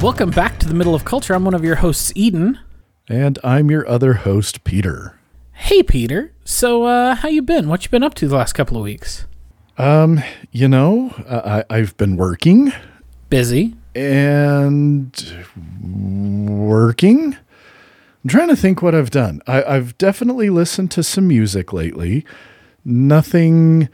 Welcome back to the Middle of Culture. I'm one of your hosts, Eden. And I'm your other host, Peter. Hey, Peter. So, uh, how you been? What you been up to the last couple of weeks? Um, you know, I, I've been working Busy. and working. I'm trying to think what I've done. I, I've definitely listened to some music lately. Nothing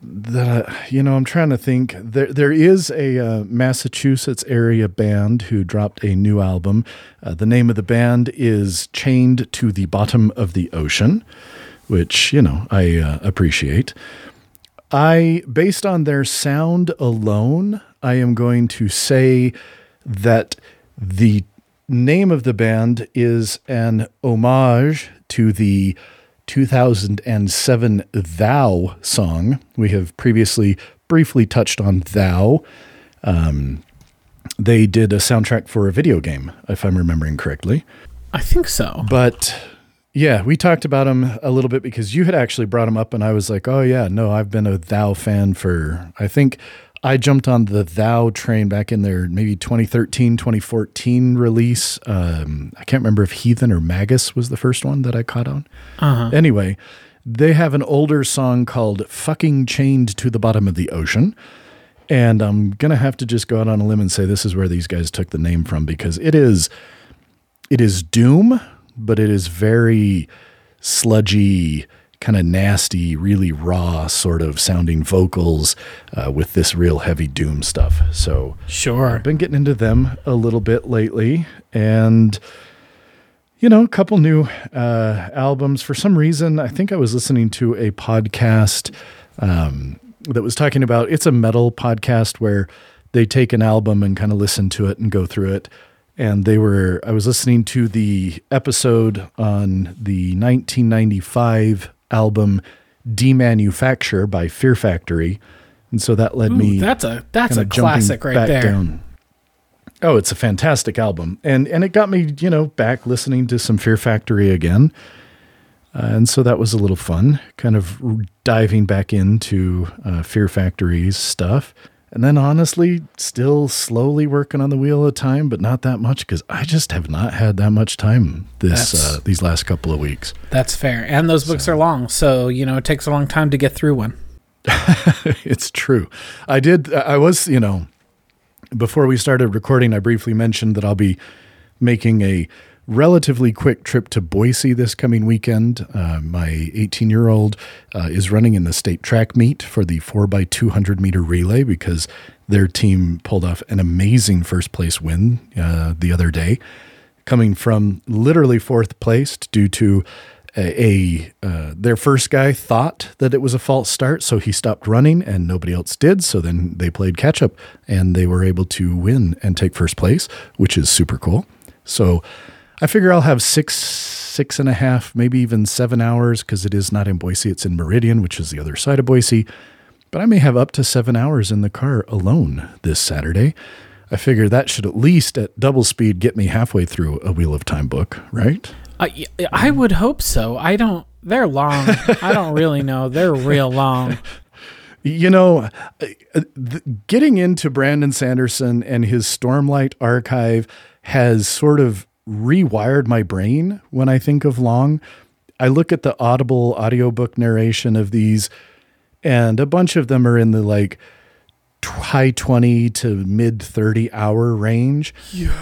that you know. I'm trying to think. There, there is a uh, Massachusetts area band who dropped a new album. Uh, the name of the band is Chained to the Bottom of the Ocean, which you know I uh, appreciate. I, based on their sound alone, I am going to say that the name of the band is an homage to the 2007 Thou song. We have previously briefly touched on Thou. Um, they did a soundtrack for a video game, if I'm remembering correctly. I think so. But yeah, we talked about him a little bit because you had actually brought him up, and I was like, oh, yeah, no, I've been a Thou fan for, I think I jumped on the Thou train back in their maybe 2013, 2014 release. Um, I can't remember if Heathen or Magus was the first one that I caught on. Uh-huh. Anyway, they have an older song called Fucking Chained to the Bottom of the Ocean. And I'm going to have to just go out on a limb and say this is where these guys took the name from because it is it is doom, but it is very sludgy, kind of nasty, really raw sort of sounding vocals uh, with this real heavy doom stuff. So Sure. I've been getting into them a little bit lately, and you know, a couple new uh, albums. For some reason, I think I was listening to a podcast um, that was talking about. It's a metal podcast where they take an album and kind of listen to it and go through it. And they were. I was listening to the episode on the 1995 album "Demanufacture" by Fear Factory, and so that led Ooh, me. that's a that's a classic right back there. down. Oh, it's a fantastic album, and and it got me, you know, back listening to some Fear Factory again, uh, and so that was a little fun, kind of diving back into uh, Fear Factory's stuff, and then honestly, still slowly working on the wheel of time, but not that much because I just have not had that much time this uh, these last couple of weeks. That's fair. And those books are long, so you know it takes a long time to get through one. it's true. I did. I was, you know, before we started recording, I briefly mentioned that I'll be making a relatively quick trip to Boise this coming weekend. Uh, my 18 year old uh, is running in the state track meet for the 4x200 meter relay because their team pulled off an amazing first place win uh, the other day, coming from literally fourth place due to a, a uh, their first guy thought that it was a false start, so he stopped running, and nobody else did. So then they played catch up, and they were able to win and take first place, which is super cool. So I figure I'll have six, six and a half, maybe even seven hours, because it is not in Boise; it's in Meridian, which is the other side of Boise. But I may have up to seven hours in the car alone this Saturday. I figure that should at least at double speed get me halfway through a Wheel of Time book, right? I, I would hope so. I don't. They're long. I don't really know. They're real long. You know, uh, getting into Brandon Sanderson and his Stormlight archive has sort of rewired my brain when I think of long. I look at the Audible audiobook narration of these, and a bunch of them are in the like high 20 to mid 30 hour range.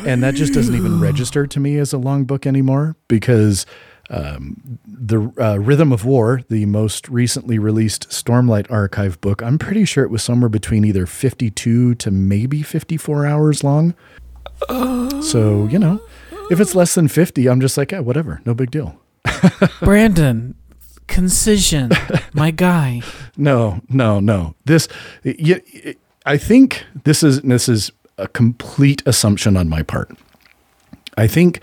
And that just doesn't even register to me as a long book anymore because um, the uh, Rhythm of War, the most recently released Stormlight archive book, I'm pretty sure it was somewhere between either 52 to maybe 54 hours long. So, you know, if it's less than 50, I'm just like, yeah, whatever, no big deal. Brandon, concision, my guy. No, no, no. This, I think this is this is a complete assumption on my part. I think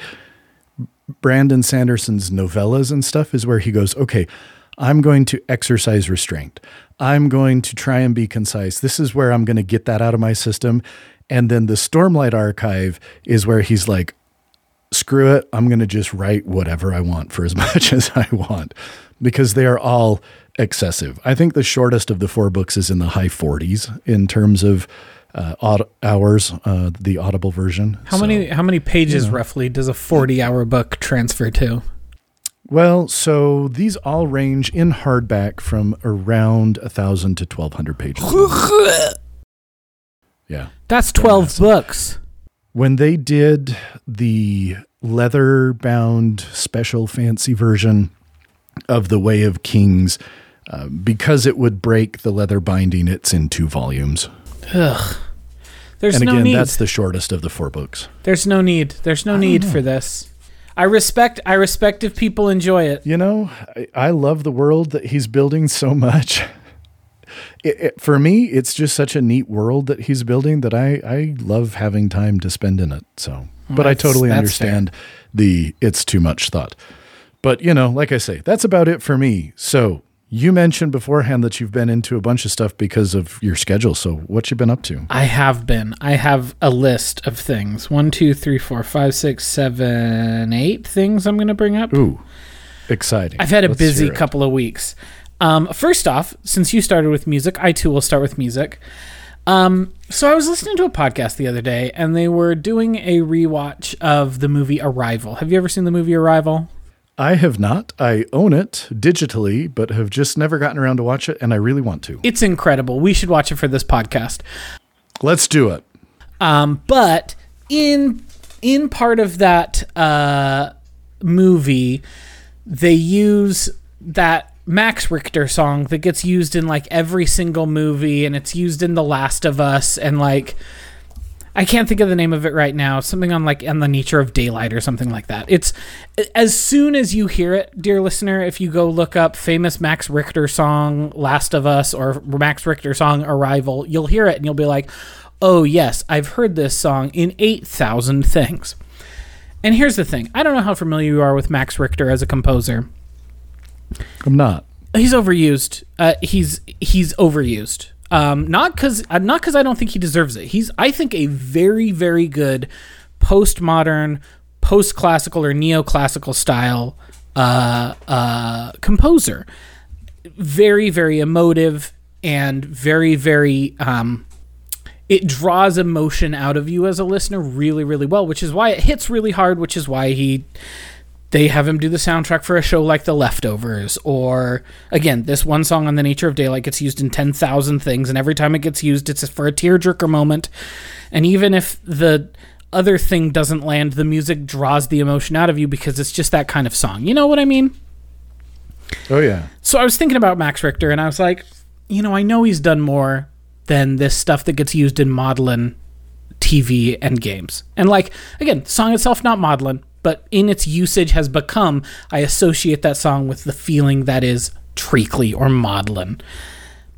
Brandon Sanderson's novellas and stuff is where he goes, okay, I'm going to exercise restraint. I'm going to try and be concise. This is where I'm going to get that out of my system. And then the Stormlight archive is where he's like, screw it. I'm going to just write whatever I want for as much as I want because they are all excessive. I think the shortest of the four books is in the high 40s in terms of uh, aud- hours, uh, the Audible version. How So- many how many pages roughly does a 40-hour book transfer to? Well, so these all range in hardback from around a thousand to twelve hundred pages. yeah. That's 12 books. When they did the leather bound special fancy version of The Way of Kings, uh, because it would break the leather binding, it's in two volumes. Ugh. There's and no again, need. that's the shortest of the four books. There's no need. There's no need for this. I respect I respect if people enjoy it. You know, I, I love the world that he's building so much. It, it, for me, it's just such a neat world that he's building that I, I love having time to spend in it. So, but I totally understand the it's too much thought. But, you know, like I say, that's about it for me. So, you mentioned beforehand that you've been into a bunch of stuff because of your schedule. So, what you been up to? I have been. I have a list of things. One, two, three, four, five, six, seven, eight things I'm going to bring up. Ooh, exciting. I've had a Let's busy couple of weeks. Um, first off, since you started with music, I too will start with music. Um, so I was listening to a podcast the other day, and they were doing a rewatch of the movie Arrival. Have you ever seen the movie Arrival? I have not. I own it digitally, but have just never gotten around to watch it, and I really want to. It's incredible. We should watch it for this podcast. Let's do it. Um, but in in part of that uh, movie, they use that Max Richter song that gets used in like every single movie, and it's used in The Last of Us, and like I can't think of the name of it right now. Something on like "On the Nature of Daylight" or something like that. It's as soon as you hear it, dear listener, if you go look up famous Max Richter song "Last of Us" or Max Richter song "Arrival," you'll hear it and you'll be like, "Oh yes, I've heard this song in eight thousand things." And here's the thing: I don't know how familiar you are with Max Richter as a composer. I'm not. He's overused. Uh, he's he's overused. Um, not because uh, not because I don't think he deserves it. He's I think a very very good postmodern, post classical or neoclassical style uh, uh, composer. Very very emotive and very very um, it draws emotion out of you as a listener really really well, which is why it hits really hard. Which is why he they have him do the soundtrack for a show like The Leftovers, or again, this one song on the nature of daylight gets used in 10,000 things, and every time it gets used, it's for a tearjerker moment. And even if the other thing doesn't land, the music draws the emotion out of you because it's just that kind of song. You know what I mean? Oh yeah. So I was thinking about Max Richter, and I was like, you know, I know he's done more than this stuff that gets used in maudlin TV and games. And like, again, song itself not maudlin, but in its usage has become, I associate that song with the feeling that is treacly or maudlin.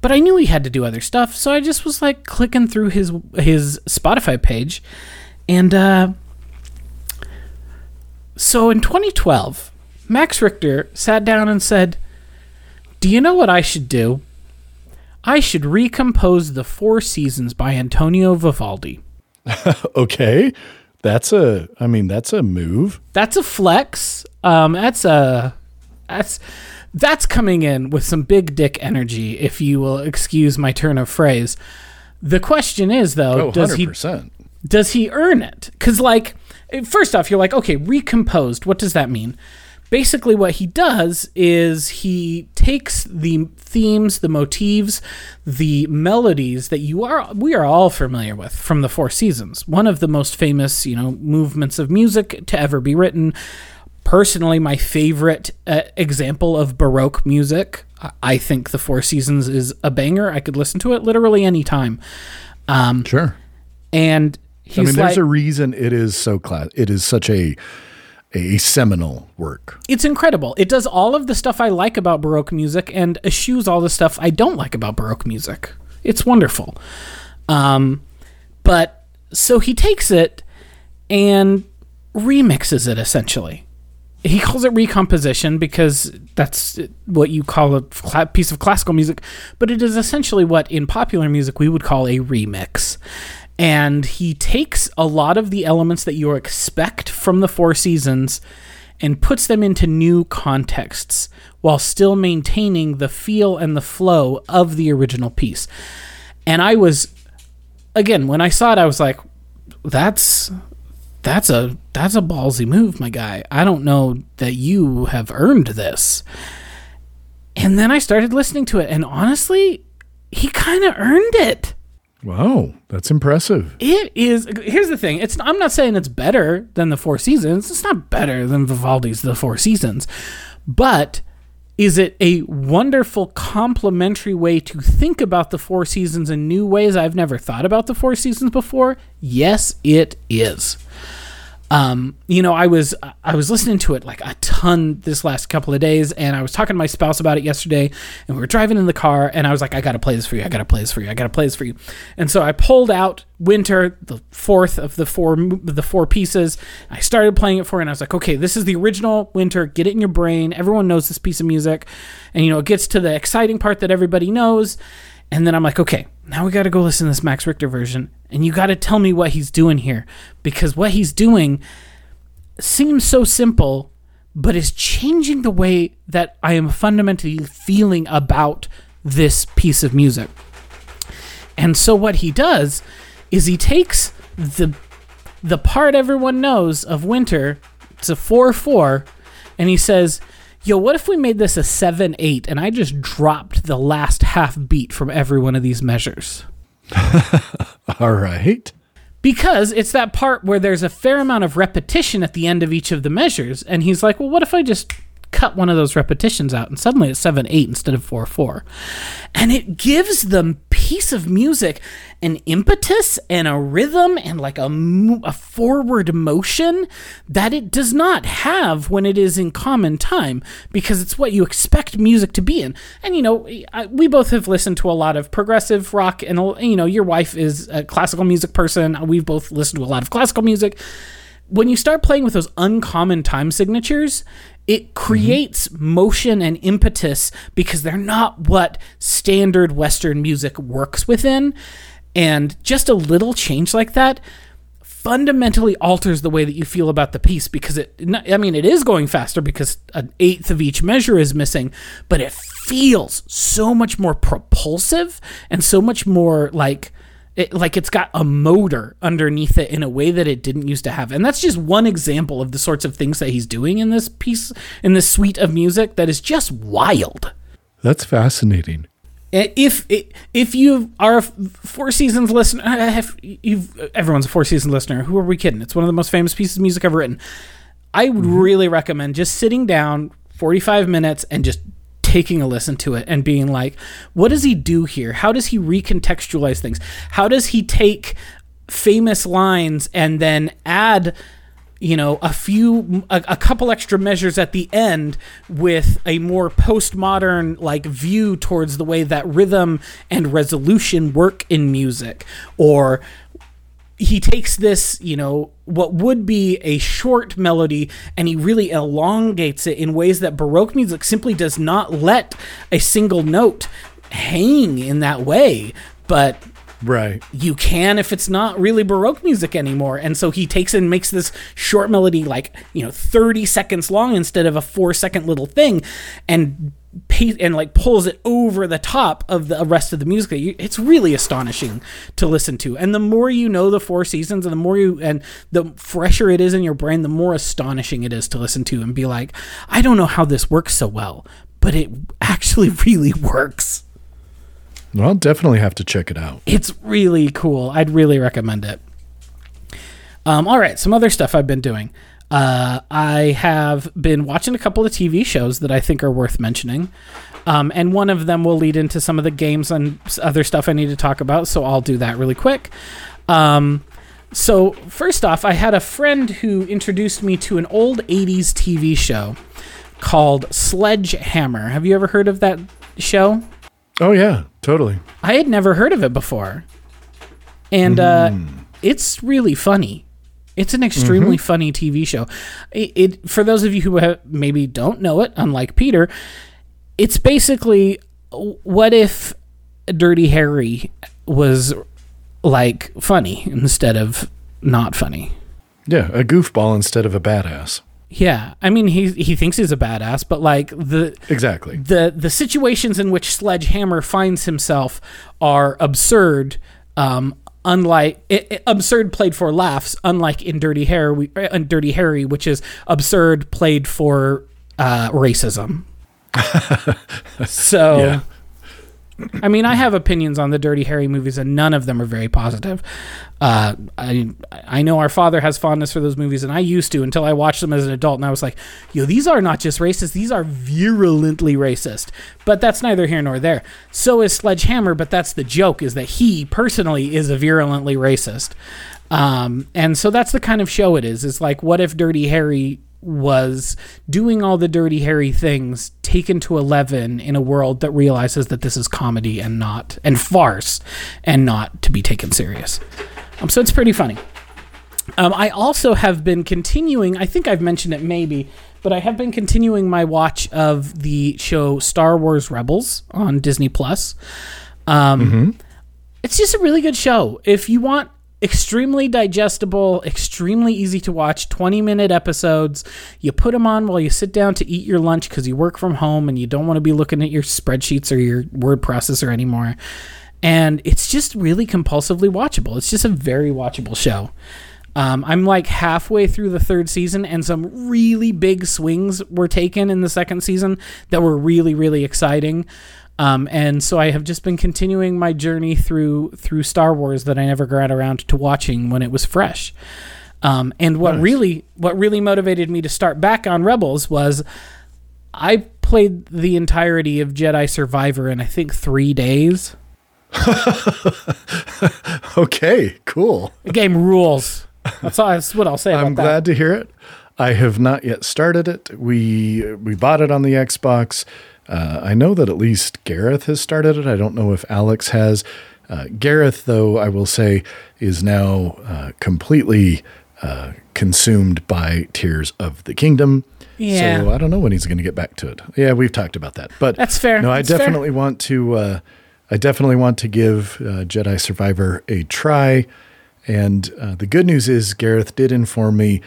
But I knew he had to do other stuff, so I just was like clicking through his his Spotify page, and uh, so in 2012, Max Richter sat down and said, "Do you know what I should do? I should recompose the Four Seasons by Antonio Vivaldi." Okay. That's a I mean, that's a move. That's a flex. Um, that's a that's that's coming in with some big dick energy, if you will excuse my turn of phrase. The question is though, Oh, does he 100%. does he earn it? Because, like, first off, you're like, okay, recomposed. What does that mean? Basically, what he does is he takes the themes, the motifs, the melodies that you are we are all familiar with from the Four Seasons. One of the most famous, you know, movements of music to ever be written. Personally, my favorite uh, example of Baroque music. I- think the Four Seasons is a banger. I could listen to it literally anytime. Um, Sure. and he's I mean, like, there's a reason it is so class. It is such a a seminal work. it's incredible. It does all of the stuff I like about Baroque music and eschews all the stuff I don't like about Baroque music. It's wonderful. Um, but so he takes it and remixes it essentially. He calls it recomposition because that's what you call a piece of classical music, but it is essentially what in popular music we would call a remix. And he takes a lot of the elements that you expect from the Four Seasons and puts them into new contexts while still maintaining the feel and the flow of the original piece. And I was again, when I saw it, I was like, "That's that's a that's a ballsy move, my guy. I don't know that you have earned this." And then I started listening to it, and honestly, he kind of earned it. Wow, that's impressive. It is. Here's the thing. It's. I'm not saying it's better than the Four Seasons. It's not better than Vivaldi's The Four Seasons, but is it a wonderful complementary way to think about the Four Seasons in new ways I've never thought about the Four Seasons before? Yes, it is. Um, you know, I was I was listening to it like a ton this last couple of days, and I was talking to my spouse about it yesterday, and we were driving in the car, and I was like, I gotta play this for you, I gotta play this for you, I gotta play this for you, and so I pulled out Winter, the fourth of the four the four pieces. I started playing it for, you, and I was like, okay, this is the original Winter. Get it in your brain. Everyone knows this piece of music, and you know, it gets to the exciting part that everybody knows and then I'm like, okay, now we got to go listen to this Max Richter version, and you got to tell me what he's doing here because what he's doing seems so simple, but is changing the way that I am fundamentally feeling about this piece of music. And so what he does is he takes the the part everyone knows of winter, it's a 4-4, and he says, yo, what if we made this a 7 8 and I just dropped the last half beat from every one of these measures? All right. Because it's that part where there's a fair amount of repetition at the end of each of the measures. And he's like, well, what if I just cut one of those repetitions out and suddenly it's 7 8 instead of 4 4. And it gives the piece of music an impetus and a rhythm and like a, a forward motion that it does not have when it is in common time because it's what you expect music to be in. And you know, we both have listened to a lot of progressive rock, and you know, your wife is a classical music person. We've both listened to a lot of classical music when you start playing with those uncommon time signatures, it creates mm-hmm. motion and impetus because they're not what standard Western music works within. And just a little change like that fundamentally alters the way that you feel about the piece because it, I mean, it is going faster because an eighth of each measure is missing, but it feels so much more propulsive and so much more like it, like it's got a motor underneath it in a way that it didn't used to have. And that's just one example of the sorts of things that he's doing in this piece in this suite of music that is just wild. That's fascinating. Eh, if eh, if you are a four seasons listener eh, if you've everyone's a four Seasons listener who are we kidding? It's one of the most famous pieces of music ever written. I would mm-hmm. really recommend just sitting down 45 minutes and just taking a listen to it and being like, what does he do here? How does he recontextualize things? How does he take famous lines and then add you know a few a, a, couple extra measures at the end with a more postmodern like view towards the way that rhythm and resolution work in music or he takes this, you know, what would be a short melody and he really elongates it in ways that Baroque music simply does not let a single note hang in that way. But Right. You can if it's not really Baroque music anymore. And so he takes and makes this short melody like, you know, 30 seconds long instead of a four second little thing and and like pulls it over the top of the rest of the music. It's really astonishing to listen to. And the more you know the four seasons, and the more you and the fresher it is in your brain, the more astonishing it is to listen to and be like, I don't know how this works so well, but it actually really works. Well, I'll definitely have to check it out. It's really cool. I'd really recommend it. Um, all right, some other stuff I've been doing. Uh, I have been watching a couple of TV shows that I think are worth mentioning. Um, and one of them will lead into some of the games and other stuff I need to talk about. So I'll do that really quick. Um, so, first off, I had a friend who introduced me to an old 80s TV show called Sledgehammer. Have you ever heard of that show? Oh, yeah, totally. I had never heard of it before. And mm. uh, it's really funny. It's an extremely mm-hmm. funny TV show. It, it, for those of you who have, maybe don't know it, unlike Peter, it's basically what if Dirty Harry was like funny instead of not funny. Yeah, a goofball instead of a badass. Yeah, I mean he he thinks he's a badass, but like the exactly the the situations in which Sledgehammer finds himself are absurd um, unlike it, it- absurd played for laughs, unlike in Dirty Harry, uh, in Dirty Harry, which is absurd played for uh, racism. so, Yeah. I mean, I have opinions on the Dirty Harry movies, and none of them are very positive. Uh, I I know our father has fondness for those movies, and I used to until I watched them as an adult, and I was like, "Yo, these are not just racist; these are virulently racist." But that's neither here nor there. So is Sledgehammer, but that's the joke: is that he personally is a virulently racist. Um, and so that's the kind of show it is. It's like, what if Dirty Harry was doing all the Dirty Harry things taken to 11 in a world that realizes that this is comedy and not, and farce, and not to be taken serious. Um, so it's pretty funny. Um, I also have been continuing, I think I've mentioned it maybe, but I have been continuing my watch of the show Star Wars Rebels on Disney Plus. Um, It's just a really good show. If you want extremely digestible, extremely easy to watch 20 minute episodes, you put them on while you sit down to eat your lunch because you work from home and you don't want to be looking at your spreadsheets or your word processor anymore. And it's just really compulsively watchable. It's just a very watchable show. Um, I'm like halfway through the third season, and some really big swings were taken in the second season that were really, really exciting. Um, and so I have just been continuing my journey through through Star Wars that I never got around to watching when it was fresh. Um, and what really what really motivated me to start back on Rebels was I played the entirety of Jedi Survivor in I think three days. Okay, cool. The game rules. That's, all, that's what I'll say about I'm that. glad to hear it. I have not yet started it. We we bought it on the Xbox. Uh, I know that at least Gareth has started it. I don't know if Alex has. Uh, Gareth, though, I will say, is now uh, completely uh, consumed by Tears of the Kingdom. Yeah. So I don't know when he's going to get back to it. Yeah, we've talked about that. But That's fair. No, I That's fair. definitely want to. Uh, I definitely want to give uh, Jedi Survivor a try. And uh, the good news is, Gareth did inform me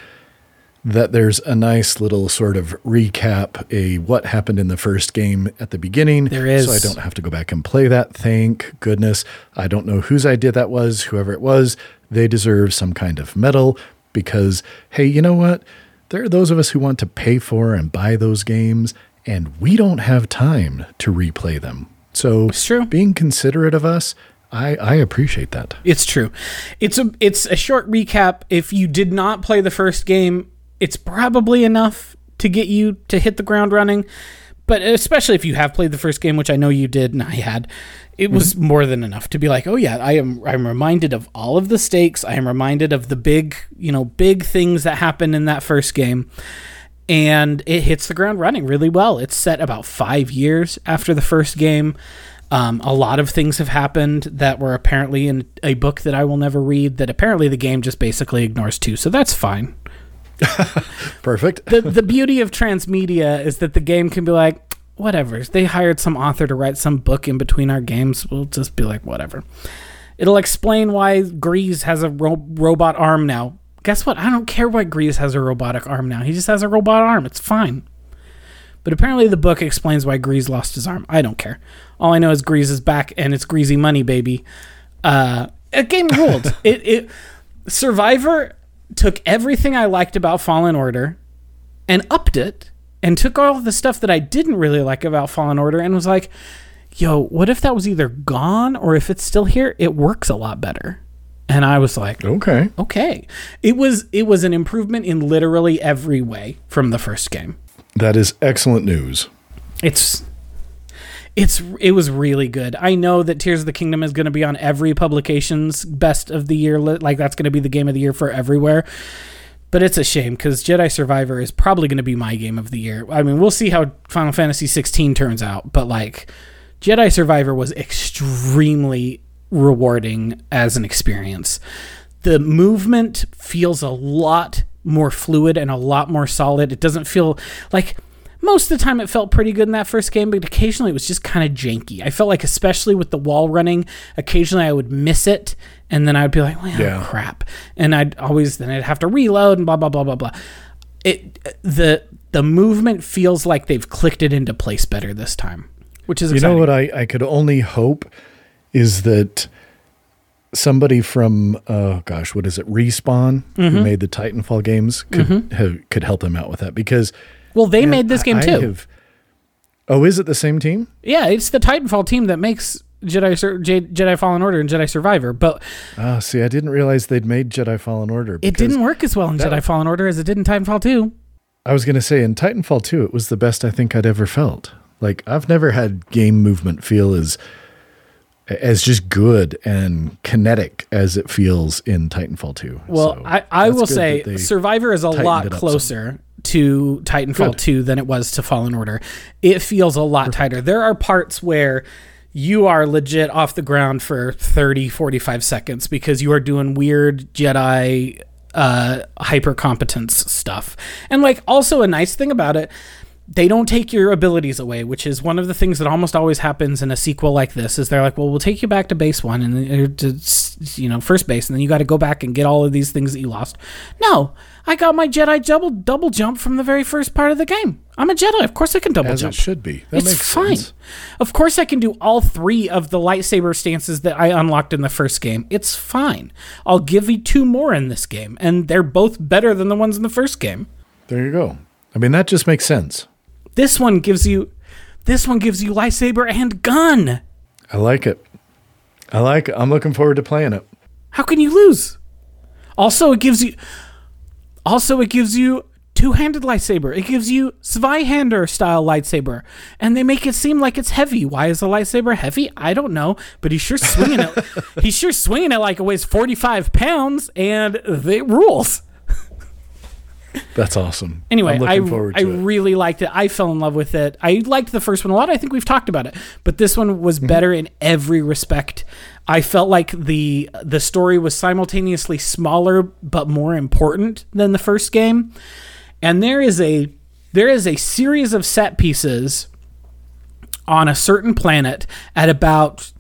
that there's a nice little sort of recap, a what happened in the first game at the beginning. There is. So I don't have to go back and play that. Thank goodness. I don't know whose idea that was. Whoever it was, they deserve some kind of medal because, hey, you know what? There are those of us who want to pay for and buy those games, and we don't have time to replay them. So It's true. being considerate of us, I, I appreciate that. It's true. It's a it's a short recap. If you did not play the first game, it's probably enough to get you to hit the ground running. But especially if you have played the first game, which I know you did and I had, it was more than enough to be like, oh yeah, I am I'm reminded of all of the stakes. I am reminded of the big, you know, big things that happened in that first game. And it hits the ground running really well. It's set about five years after the first game. Um, a lot of things have happened that were apparently in a book that I will never read. That apparently the game just basically ignores too. So that's fine. Perfect. the the beauty of transmedia is that the game can be like whatever. They hired some author to write some book in between our games. We'll just be like whatever. It'll explain why Greez has a ro- robot arm now. Guess what? I don't care why Greez has a robotic arm now. He just has a robot arm. It's fine. But apparently the book explains why Greez lost his arm. I don't care. All I know is Greez is back and it's greasy money, baby. Uh, a game ruled. it, it Survivor took everything I liked about Fallen Order and upped it and took all the stuff that I didn't really like about Fallen Order and was like, yo, what if that was either gone or if it's still here, it works a lot better. And I was like, Okay. okay. It was it was an improvement in literally every way from the first game. That is excellent news. It's it's it was really good. I know that Tears of the Kingdom is going to be on every publication's best of the year li- like that's going to be the game of the year for everywhere. But it's a shame cuz Jedi Survivor is probably going to be my game of the year. I mean, we'll see how Final Fantasy 16 turns out, but like Jedi Survivor was extremely rewarding as an experience. The movement feels a lot more fluid and a lot more solid. It doesn't feel like most of the time it felt pretty good in that first game, but occasionally it was just kind of janky. I felt like, especially with the wall running, occasionally I would miss it, and then I'd be like, "Well, Yeah. crap," and I'd always then I'd have to reload and blah blah blah blah blah. It the the movement feels like they've clicked it into place better this time, which is You know what I, I could only hope is that somebody from oh gosh, what is it? Respawn Mm-hmm. who made the Titanfall games could have, could help them out with that because Well, they man, made this game I too. have- oh, is it the same team? yeah, it's the Titanfall team that makes Jedi Sur- J- Jedi Fallen Order and Jedi Survivor, but Oh, see, I didn't realize they'd made Jedi Fallen Order. it didn't work as well in that- Jedi Fallen Order as it did in Titanfall 2. I was going to say in Titanfall 2, it was the best I think I'd ever felt. Like I've never had game movement feel as as just good and kinetic as it feels in Titanfall 2. Well, So I, I will say Survivor is a lot closer to Titanfall Good. 2 than it was to Fallen Order. It feels a lot tighter. There are parts where you are legit off the ground for 30, 45 seconds because you are doing weird Jedi uh, hyper competence stuff. And, like, also a nice thing about it, they don't take your abilities away, which is one of the things that almost always happens in a sequel like this. Is they're like, well, we'll take you back to base one and uh, to you know first base, and then you got to go back and get all of these things that you lost. No, I got my Jedi double double jump from the very first part of the game. I'm a Jedi, of course I can double as jump. it should be. That it's makes fine. sense. Of course I can do all three of the lightsaber stances that I unlocked in the first game. It's fine. I'll give you two more in this game, and they're both better than the ones in the first game. There you go. I mean, that just makes sense. This one gives you this one gives you lightsaber and gun. I like it. I like it. I'm looking forward to playing it. How can you lose? Also, it gives you also it gives you two-handed lightsaber. It gives you Zweihander style lightsaber, and they make it seem like it's heavy. Why is the lightsaber heavy? I don't know, but he's sure swinging it. he's sure swinging it like it weighs forty-five pounds, and it rules. That's awesome. Anyway, I'm I, I it. really liked it. I fell in love with it. I liked the first one a lot. I think we've talked about it, but this one was Mm-hmm. better in every respect. I felt like the the story was simultaneously smaller but more important than the first game. And there is a there is a series of set pieces on a certain planet at about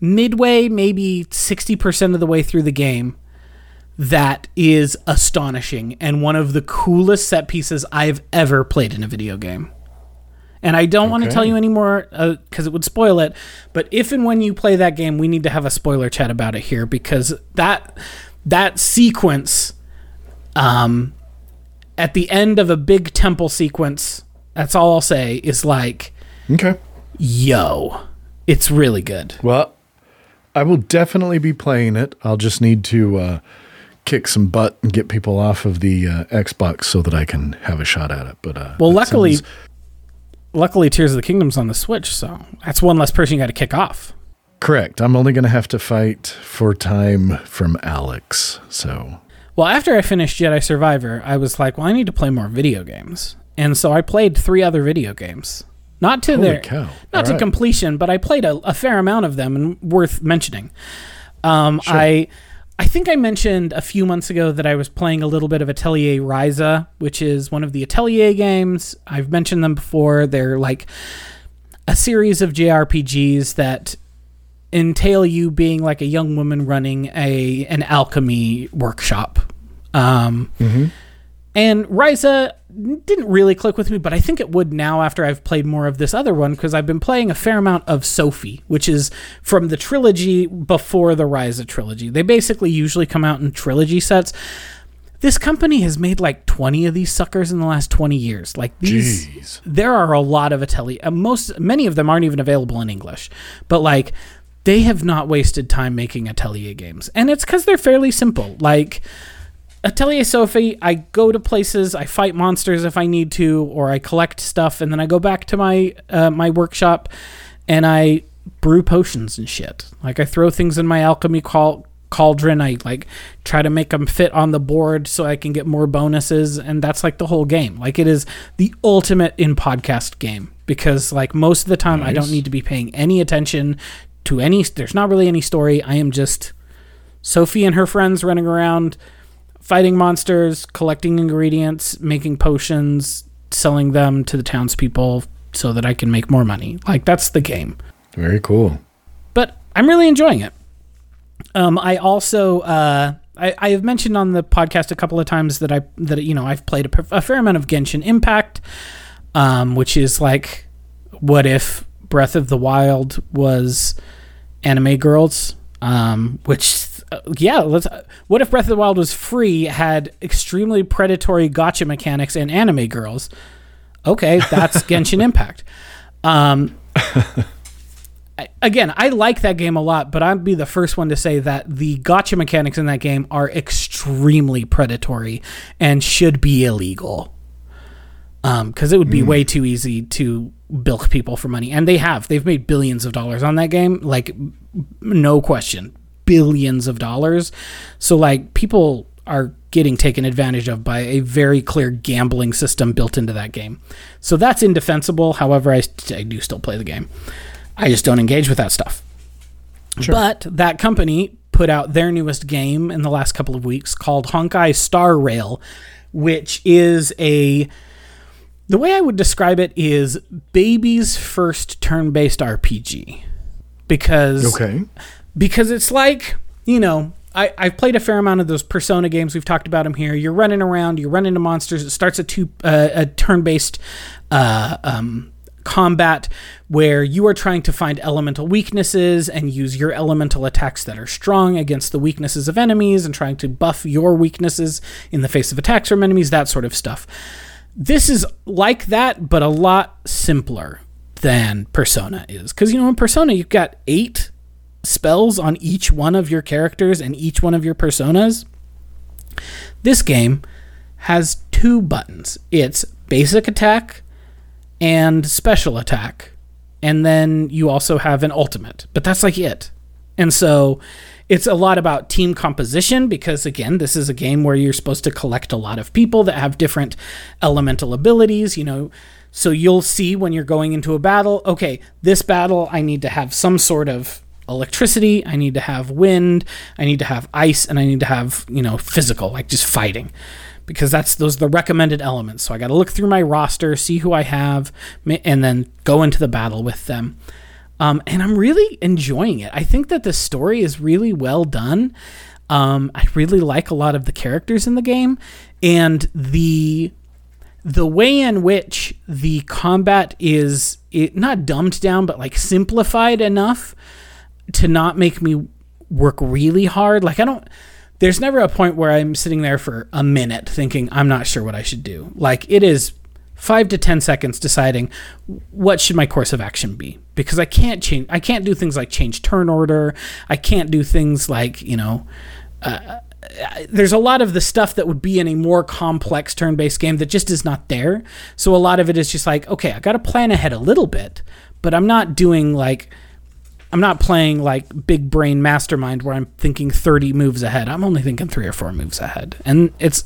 midway, maybe 60% of the way through the game that is astonishing and one of the coolest set pieces I've ever played in a video game. And I don't want to tell you anymore because it would spoil it. But if and when you play that game, we need to have a spoiler chat about it here because that that sequence, um, at the end of a big temple sequence, that's all I'll say is like, Okay. yo, it's really good. Well, I will definitely be playing it. I'll just need to uh, kick some butt and get people off of the uh, Xbox so that I can have a shot at it. But uh, Well, luckily, sounds- luckily, Tears of the Kingdom's on the Switch, so that's one less person you got to kick off. correct. I'm only going to have to fight for time from Alex. So Well, after I finished Jedi Survivor, I was like, well, I need to play more video games, and so I played three other video games. Not to Holy their, cow. not All to right. completion, but I played a, a fair amount of them and worth mentioning. Um, I, I think I mentioned a few months ago that I was playing a little bit of Atelier Ryza, which is one of the Atelier games. I've mentioned them before. They're like a series of JRPGs that entail you being like a young woman running a an alchemy workshop. Um, And Ryza didn't really click with me, but I think it would now after I've played more of this other one because I've been playing a fair amount of Sophie, which is from the trilogy before the Ryza trilogy. They basically usually come out in trilogy sets. This company has made like 20 of these suckers in the last 20 years. Like these Jeez. there are a lot of Atelier. Uh, most many of them aren't even available in English. But like they have not wasted time making Atelier games. And it's cuz they're fairly simple. Like Atelier Sophie, I go to places, I fight monsters if I need to, or I collect stuff, and then I go back to my uh, my workshop, and I brew potions and shit. Like I throw things in my alchemy cal- cauldron. I like try to make them fit on the board so I can get more bonuses, and that's like the whole game. Like it is the ultimate in podcast game because like most of the time I don't need to be paying any attention to any. There's not really any story. I am just Sophie and her friends running around fighting monsters, collecting ingredients, making potions, selling them to the townspeople so that I can make more money. Like that's the game. Very cool. But I'm really enjoying it. Um, I also uh, I, I have mentioned on the podcast a couple of times that I that you know I've played a, a fair amount of Genshin Impact, um, which is like what if Breath of the Wild was anime girls. Um, which, uh, yeah, let's. What if Breath of the Wild was free, had extremely predatory gacha mechanics and anime girls? Okay, that's Genshin Impact. Um, I- again, I like that game a lot, but I'd be the first one to say that the gacha mechanics in that game are extremely predatory and should be illegal. Because it would be way too easy to bilk people for money, and they have. They've made billions of dollars on that game, like no question, billions of dollars. So like people are getting taken advantage of by a very clear gambling system built into that game. So that's indefensible. However, I, I do still play the game. I just don't engage with that stuff. But that company put out their newest game in the last couple of weeks called Honkai Star Rail, which is a the way I would describe it is baby's first turn-based RPG. Because Okay. Because it's like you know I, I've played a fair amount of those Persona games. We've talked about them here. You're running around. You're running into monsters. It starts a two uh, a turn-based uh, um, combat where you are trying to find elemental weaknesses and use your elemental attacks that are strong against the weaknesses of enemies and trying to buff your weaknesses in the face of attacks from enemies. That sort of stuff. This is like that, but a lot simpler than Persona is. Because, you know, in Persona, you've got eight spells on each one of your characters and each one of your personas. This game has two buttons it's basic attack and special attack. And then you also have an ultimate, but that's like it. And so it's a lot about team composition because, again, this is a game where you're supposed to collect a lot of people that have different elemental abilities, you know. So you'll see when you're going into a battle, okay, this battle, I need to have some sort of electricity, I need to have wind, I need to have ice, and I need to have, you know, physical, like just fighting because that's those are the recommended elements. So I got to look through my roster, see who I have, and then go into the battle with them. Um, and I'm really enjoying it. I think that the story is really well done. Um, I really like a lot of the characters in the game, and the the way in which the combat is it, not dumbed down, but like simplified enough to not make me work really hard. Like I don't there's never a point where I'm sitting there for a minute thinking I'm not sure what I should do. Like it is 5 to 10 seconds deciding what should my course of action be because I can't change I can't do things like change turn order. I can't do things like, you know, uh, there's a lot of the stuff that would be in a more complex turn-based game that just is not there. So a lot of it is just like, okay, I got to plan ahead a little bit, but I'm not doing like I'm not playing like big brain mastermind where I'm thinking 30 moves ahead. I'm only thinking 3 or 4 moves ahead. And it's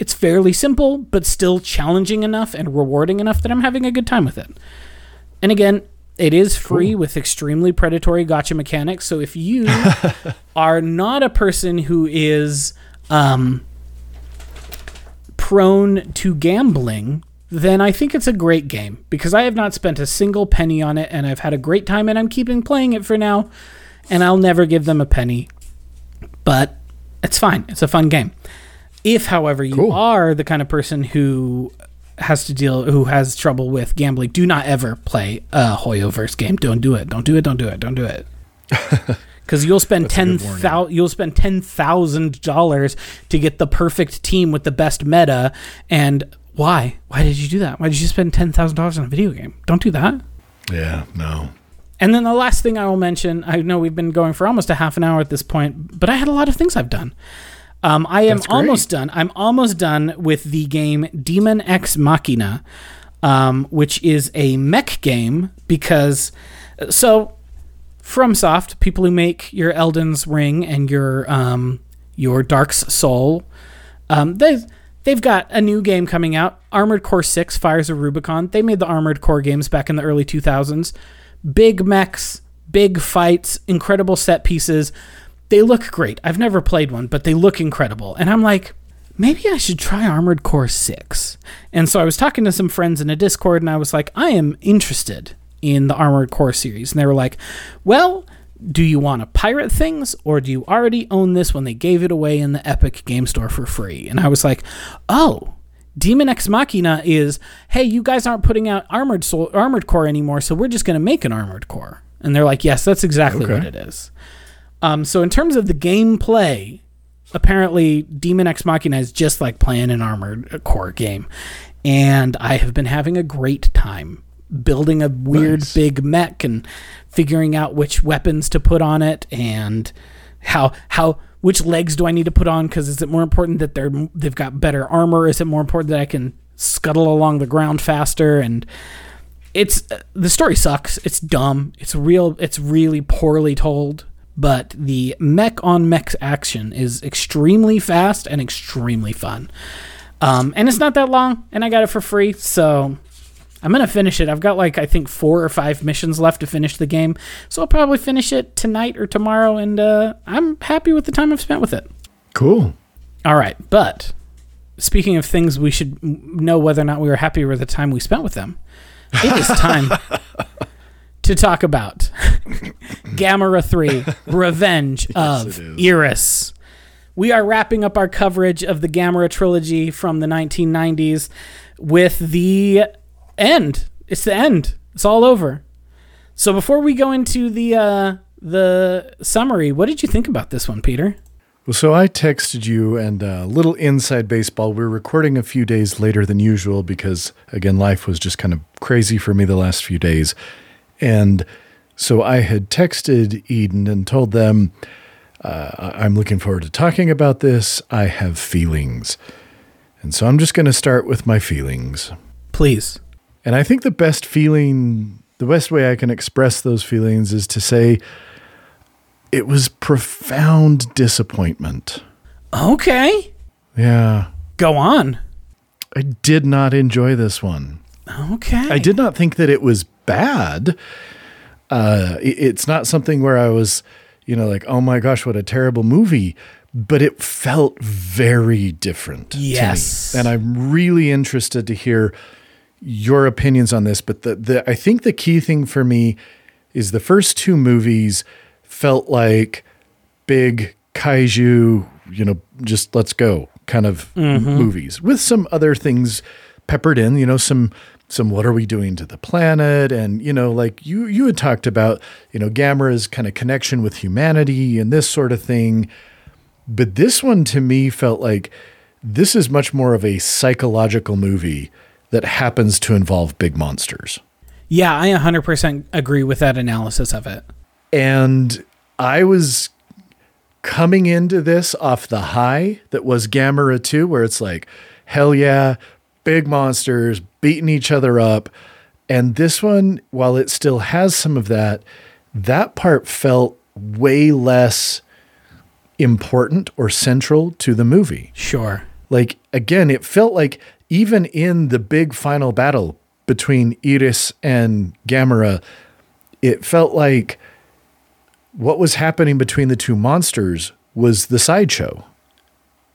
it's fairly simple but still challenging enough and rewarding enough that I'm having a good time with it. And again, it is free with extremely predatory gacha mechanics. So if you are not a person who is um, prone to gambling, then I think it's a great game because I have not spent a single penny on it and I've had a great time and I'm keeping playing it for now. And I'll never give them a penny, but it's fine. It's a fun game. If, however, you Cool. are the kind of person who has to deal, who has trouble with gambling, do not ever play a Hoyoverse game. Don't do it. Don't do it. Don't do it. Don't do it. Because you'll spend ten you'll spend ten thousand dollars to get the perfect team with the best meta. And why? Why did you do that? Why did you spend ten thousand dollars on a video game? Don't do that. Yeah, no. And then the last thing I will mention, I know we've been going for almost a half an hour at this point, but I had a lot of things I've done. Um, I am almost done. I'm almost done with the game Daemon X Machina, um, which is a mech game because so FromSoft, people who make your Elden's Ring and your um, your Dark's Soul, um, they they've got a new game coming out, Armored Core Six: Fires of Rubicon. They made the Armored Core games back in the early 2000s. Big mechs, big fights, incredible set pieces. They look great. I've never played one, but they look incredible. And I'm like, maybe I should try Armored Core 6. And so I was talking to some friends in a Discord and I was like, I am interested in the Armored Core series. And they were like, well, do you want to pirate things or do you already own this when they gave it away in the Epic Game Store for free? And I was like, oh, Daemon X Machina is, hey, you guys aren't putting out Armored Soul, Armored Core anymore, so we're just going to make an Armored Core. And they're like, yes, that's exactly Okay. what it is. Um, so in terms of the gameplay, apparently Daemon X Machina is just like playing an Armored Core game, and I have been having a great time building a weird Nice. big mech and figuring out which weapons to put on it and how how which legs do I need to put on? Because is it more important that they're they've got better armor? Is it more important that I can scuttle along the ground faster? And it's the story sucks. It's dumb. It's real it's really poorly told. But the mech on mech action is extremely fast and extremely fun. Um, and it's not that long and I got it for free. So I'm gonna finish it. I've got like I think four or five missions left to finish the game, so I'll probably finish it tonight or tomorrow, and uh, I'm happy with the time I've spent with it. Cool. All right, but speaking of things we should know whether or not we were happy with the time we spent with them, it is time to talk about Gamera 3 Revenge of it is. Iris. We are wrapping up our coverage of the Gamera trilogy from the 1990s with the end. It's the end. It's all over. So before we go into the uh, the summary, what did you think about this one, Peter? Well, so I texted you and a little inside baseball. We're recording a few days later than usual because, again, life was just kind of crazy for me the last few days. And so I had texted Eden and told them, uh, I'm looking forward to talking about this. I have feelings. And so I'm just going to start with my feelings. Please. And I think the best feeling, the best way I can express those feelings is to say it was profound disappointment. Okay. Yeah. Go on. I did not enjoy this one. Okay. I did not think that it was bad. Uh, it- it's not something where I was, you know, like, oh my gosh, what a terrible movie. But it felt very different. to me. Yes. And I'm really interested to hear your opinions on this. But the, the I think the key thing for me is the first two movies felt like big kaiju, you know, just let's go kind of mm-hmm. movies with some other things peppered in, you know, some some what are we doing to the planet and you know like you you had talked about you know Gamera's kind of connection with humanity and this sort of thing but this one to me felt like this is much more of a psychological movie that happens to involve big monsters yeah, I 100% agree with that analysis of it. And I was coming into this off the high that was Gamera 2, where it's like, hell yeah, big monsters beating each other up. And this one, while it still has some of that, that part felt way less important or central to the movie. Sure. Like again, it felt like even in the big final battle between Iris and Gamera, it felt like what was happening between the two monsters was the sideshow.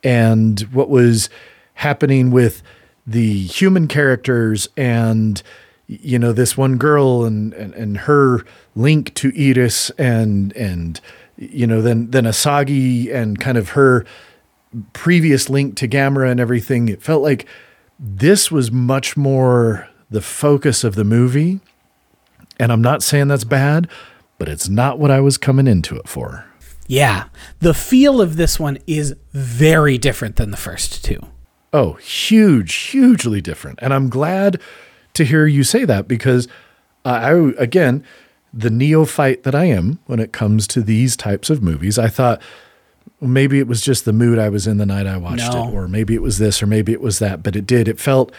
And what was happening with the human characters and you know this one girl and, and and her link to Iris and and you know then then Asagi and kind of her previous link to Gamera and everything, it felt like this was much more the focus of the movie. And I'm not saying that's bad, but it's not what I was coming into it for. Yeah. The feel of this one is very different than the first two. Oh, huge, hugely different. And I'm glad to hear you say that because uh, I, again, the neophyte that I am when it comes to these types of movies, I thought well, maybe it was just the mood I was in the night I watched No. it, or maybe it was this, or maybe it was that, but it did. It felt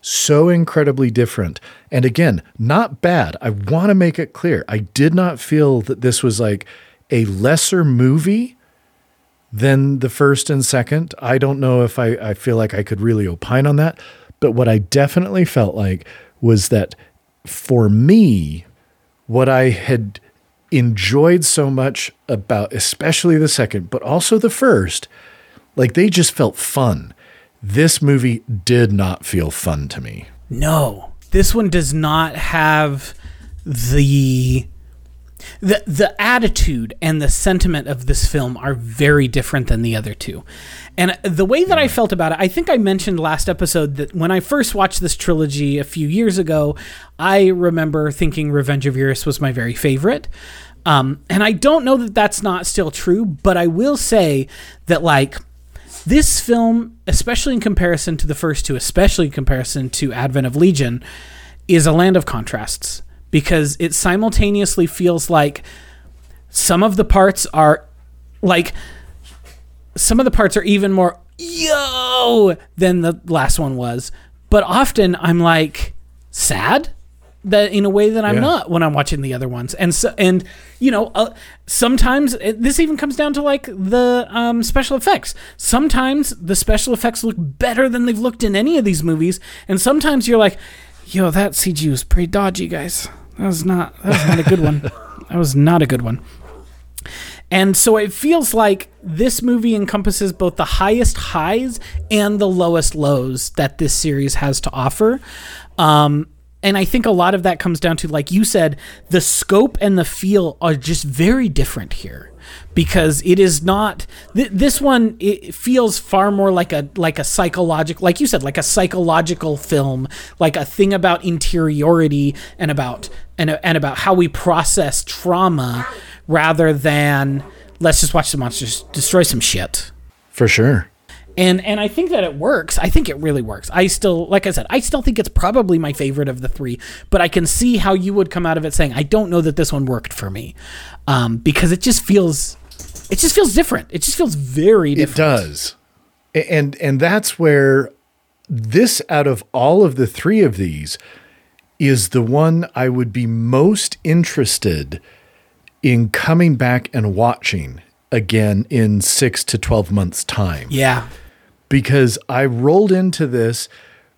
so incredibly different. And again, not bad. I want to make it clear. I did not feel that this was like a lesser movie than the first and second. I don't know if I, I feel like I could really opine on that. But what I definitely felt like was that for me, what I had enjoyed so much about, especially the second, but also the first, like they just felt fun. This movie did not feel fun to me. No. This one does not have the the the attitude and the sentiment of this film are very different than the other two. And the way that I felt about it, I think I mentioned last episode that when I first watched this trilogy a few years ago, I remember thinking Revenge of Iris was my very favorite. Um, and I don't know that that's not still true, but I will say that like this film, especially in comparison to the first two, especially in comparison to Advent of Legion, is a land of contrasts because it simultaneously feels like some of the parts are like some of the parts are even more yo than the last one was. But often i'm like sad that in a way that i'm Yeah. not when i'm watching the other ones. And so and you know uh, sometimes it, this even comes down to like the um, special effects. Sometimes the special effects look better than they've looked in any of these movies and sometimes you're like yo that cg was pretty dodgy guys that was not that was not a good one. That was not a good one. And so it feels like this movie encompasses both the highest highs and the lowest lows that this series has to offer. Um, and I think a lot of that comes down to, like you said, the scope and the feel are just very different here because it is not th- this one it feels far more like a like a psychological like you said like a psychological film like a thing about interiority and about and, and about how we process trauma rather than let's just watch the monsters destroy some shit For sure. and and I think that it works. I think it really works. I still, like I said, I still think it's probably my favorite of the three. But I can see how you would come out of it saying, I don't know that this one worked for me, um, because it just feels, it just feels different. It just feels very different. It does. And and that's where this out of all of the three of these is the one I would be most interested in coming back and watching again in 6 to 12 months time Yeah, because I rolled into this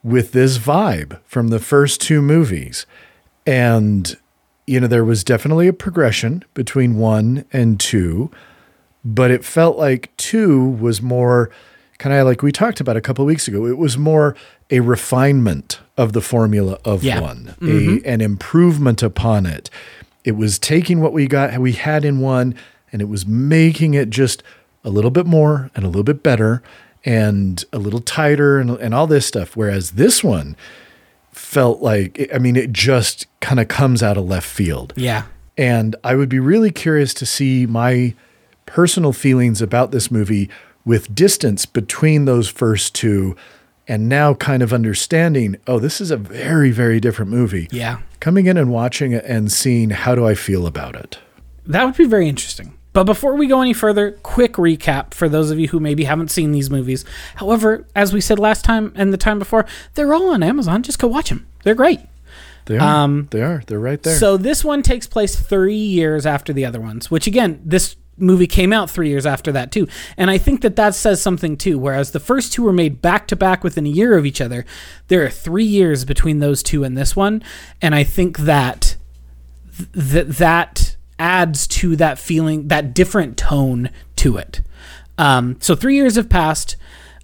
with this vibe from the first two movies. And, you know, there was definitely a progression between one and two, but it felt like two was more kind of like we talked about a couple of weeks ago. It was more a refinement of the formula of Yeah. one, a, mm-hmm. an improvement upon it. It was taking what we got, we had in one, and it was making it just a little bit more and a little bit better and a little tighter and, and all this stuff. Whereas this one felt like, I mean, it just kind of comes out of left field. yeah, And I would be really curious to see my personal feelings about this movie with distance between those first two and now kind of understanding, oh, this is a very, very different movie. yeah. Coming in and watching it and seeing how do I feel about it. That would be very interesting. But before we go any further, quick recap for those of you who maybe haven't seen these movies. However, as we said last time and the time before, they're all on Amazon. Just go watch them. They're great. They are. Um, they are. They're right there. So this one takes place three years after the other ones, which again, this movie came out three years after that too. And I think that that says something too. Whereas the first two were made back to back within a year of each other, there are three years between those two and this one, and I think that th- that adds to that feeling, that different tone to it. Um, so three years have passed.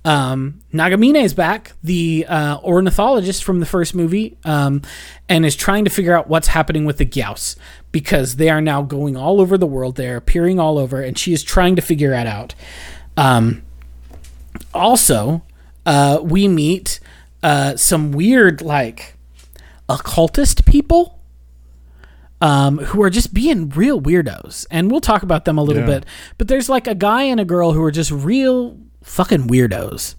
Um, Nagamine is back, the uh, ornithologist from the first movie, um, and is trying to figure out what's happening with the Gyaos because they are now going all over the world. They're appearing all over, and she is trying to figure it out. Um, also, uh, we meet uh, some weird, like, occultist people um, who are just being real weirdos. And we'll talk about them a little Yeah. bit. But there's like a guy and a girl who are just real fucking weirdos.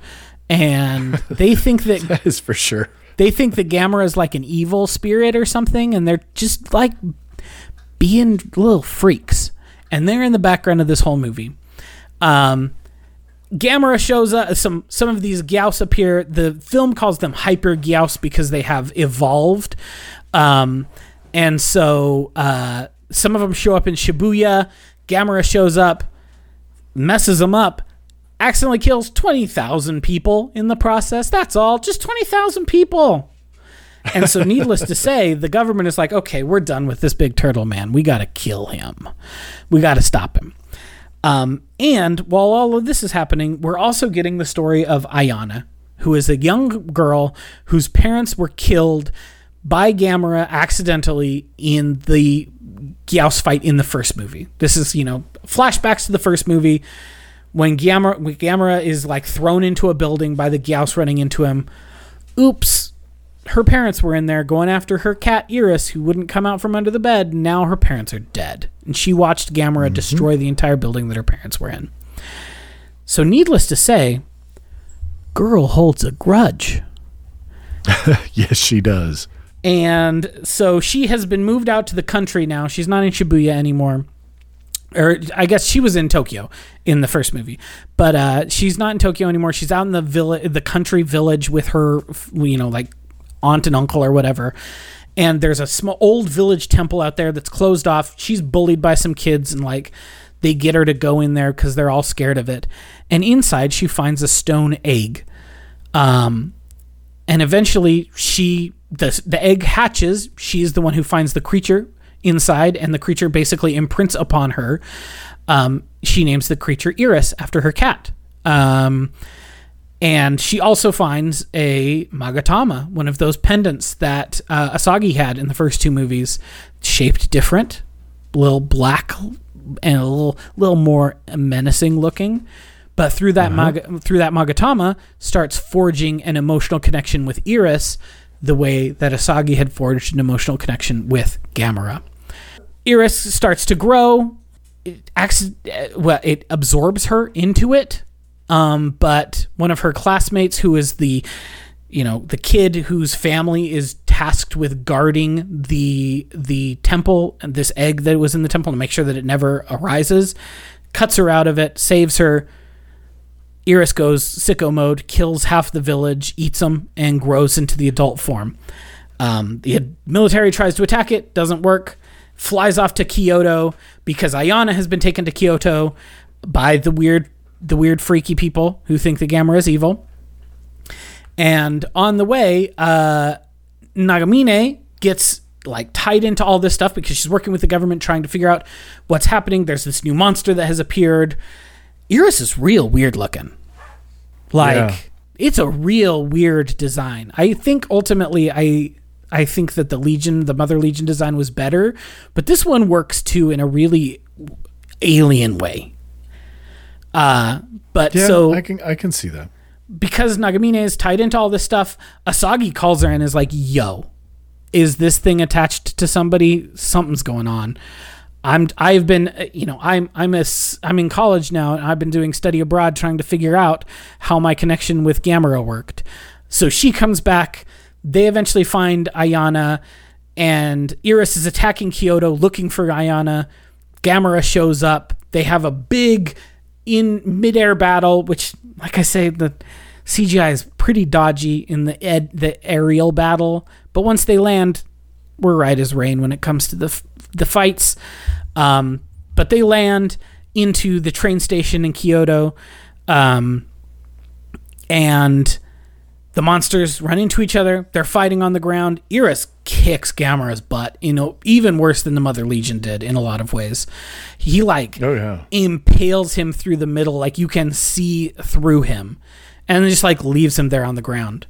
And they think that that is for sure. they think that Gamera is like an evil spirit or something, and they're just like being little freaks. And they're in the background of this whole movie. Um, Gamera shows up. Some some of these Gyaos appear. The film calls them hyper Gyaos because they have evolved. Um, and so uh, some of them show up in Shibuya. Gamera shows up, messes them up, accidentally kills 20,000 people in the process. That's all. Just 20,000 people. And so, needless to say, the government is like, okay, we're done with this big turtle man. We got to kill him. We got to stop him. Um, and while all of this is happening, we're also getting the story of Ayana, who is a young girl whose parents were killed by Gamera accidentally in the Gyaos fight in the first movie. This is, you know, flashbacks to the first movie when Gamera, when Gamera is like thrown into a building by the Gyaos running into him. Oops. Her parents were in there going after her cat Iris, who wouldn't come out from under the bed. Now her parents are dead, and she watched Gamera destroy the entire building that her parents were in. So, needless to say, girl holds a grudge. yes, she does. And so she has been moved out to the country now. She's not in Shibuya anymore. Or I guess she was in Tokyo in the first movie, but uh, she's not in Tokyo anymore. She's out in the village, the country village with her, you know, like aunt and uncle or whatever. And there's a small old village temple out there that's closed off. She's bullied by some kids and like they get her to go in there because they're all scared of it. And inside she finds a stone egg. Um, and eventually she the the egg hatches. She's the one who finds the creature inside, and the creature basically imprints upon her. Um, she names the creature Iris after her cat. Um, and she also finds a Magatama, one of those pendants that uh, Asagi had in the first two movies, shaped different, a little black and a little little more menacing looking. But through that Maga, through that Magatama starts forging an emotional connection with Iris, the way that Asagi had forged an emotional connection with Gamera. Iris starts to grow. It acts, well, it absorbs her into it. Um, but one of her classmates, who is the, you know, the kid whose family is tasked with guarding the the temple and this egg that was in the temple to make sure that it never arises, cuts her out of it, saves her. Iris goes sicko mode, kills half the village, eats them, and grows into the adult form. Um, the military tries to attack it, doesn't work. Flies off to Kyoto because Ayana has been taken to Kyoto by the weird, the weird freaky people who think the Gamera is evil. And on the way, uh, Nagamine gets like tied into all this stuff because she's working with the government trying to figure out what's happening. There's this new monster that has appeared. Iris is real weird looking. Like Yeah. it's a real weird design. I think ultimately I I think that the Legion, the Mother Legion design was better, but this one works too in a really alien way. Uh but Yeah, so I can I can see that. because Nagamine is tied into all this stuff, Asagi calls her and is like, "Yo, is this thing attached to somebody? Something's going on." I'm I've been uh, you know I'm I'm a I'm in college now and I've been doing study abroad trying to figure out how my connection with Gamera worked. So she comes back. They eventually find Ayana, and Iris is attacking Kyoto looking for Ayana. Gamera shows up. They have a big in midair battle, which, like I say, the CGI is pretty dodgy in the ed, the aerial battle. But once they land, we're right as rain when it comes to the f- the fights. Um, but they land into the train station in Kyoto, um, and the monsters run into each other. They're fighting on the ground. Iris kicks Gamera's butt, you know, even worse than the Mother Legion did in a lot of ways. He like Oh yeah. impales him through the middle, like you can see through him, and just like leaves him there on the ground.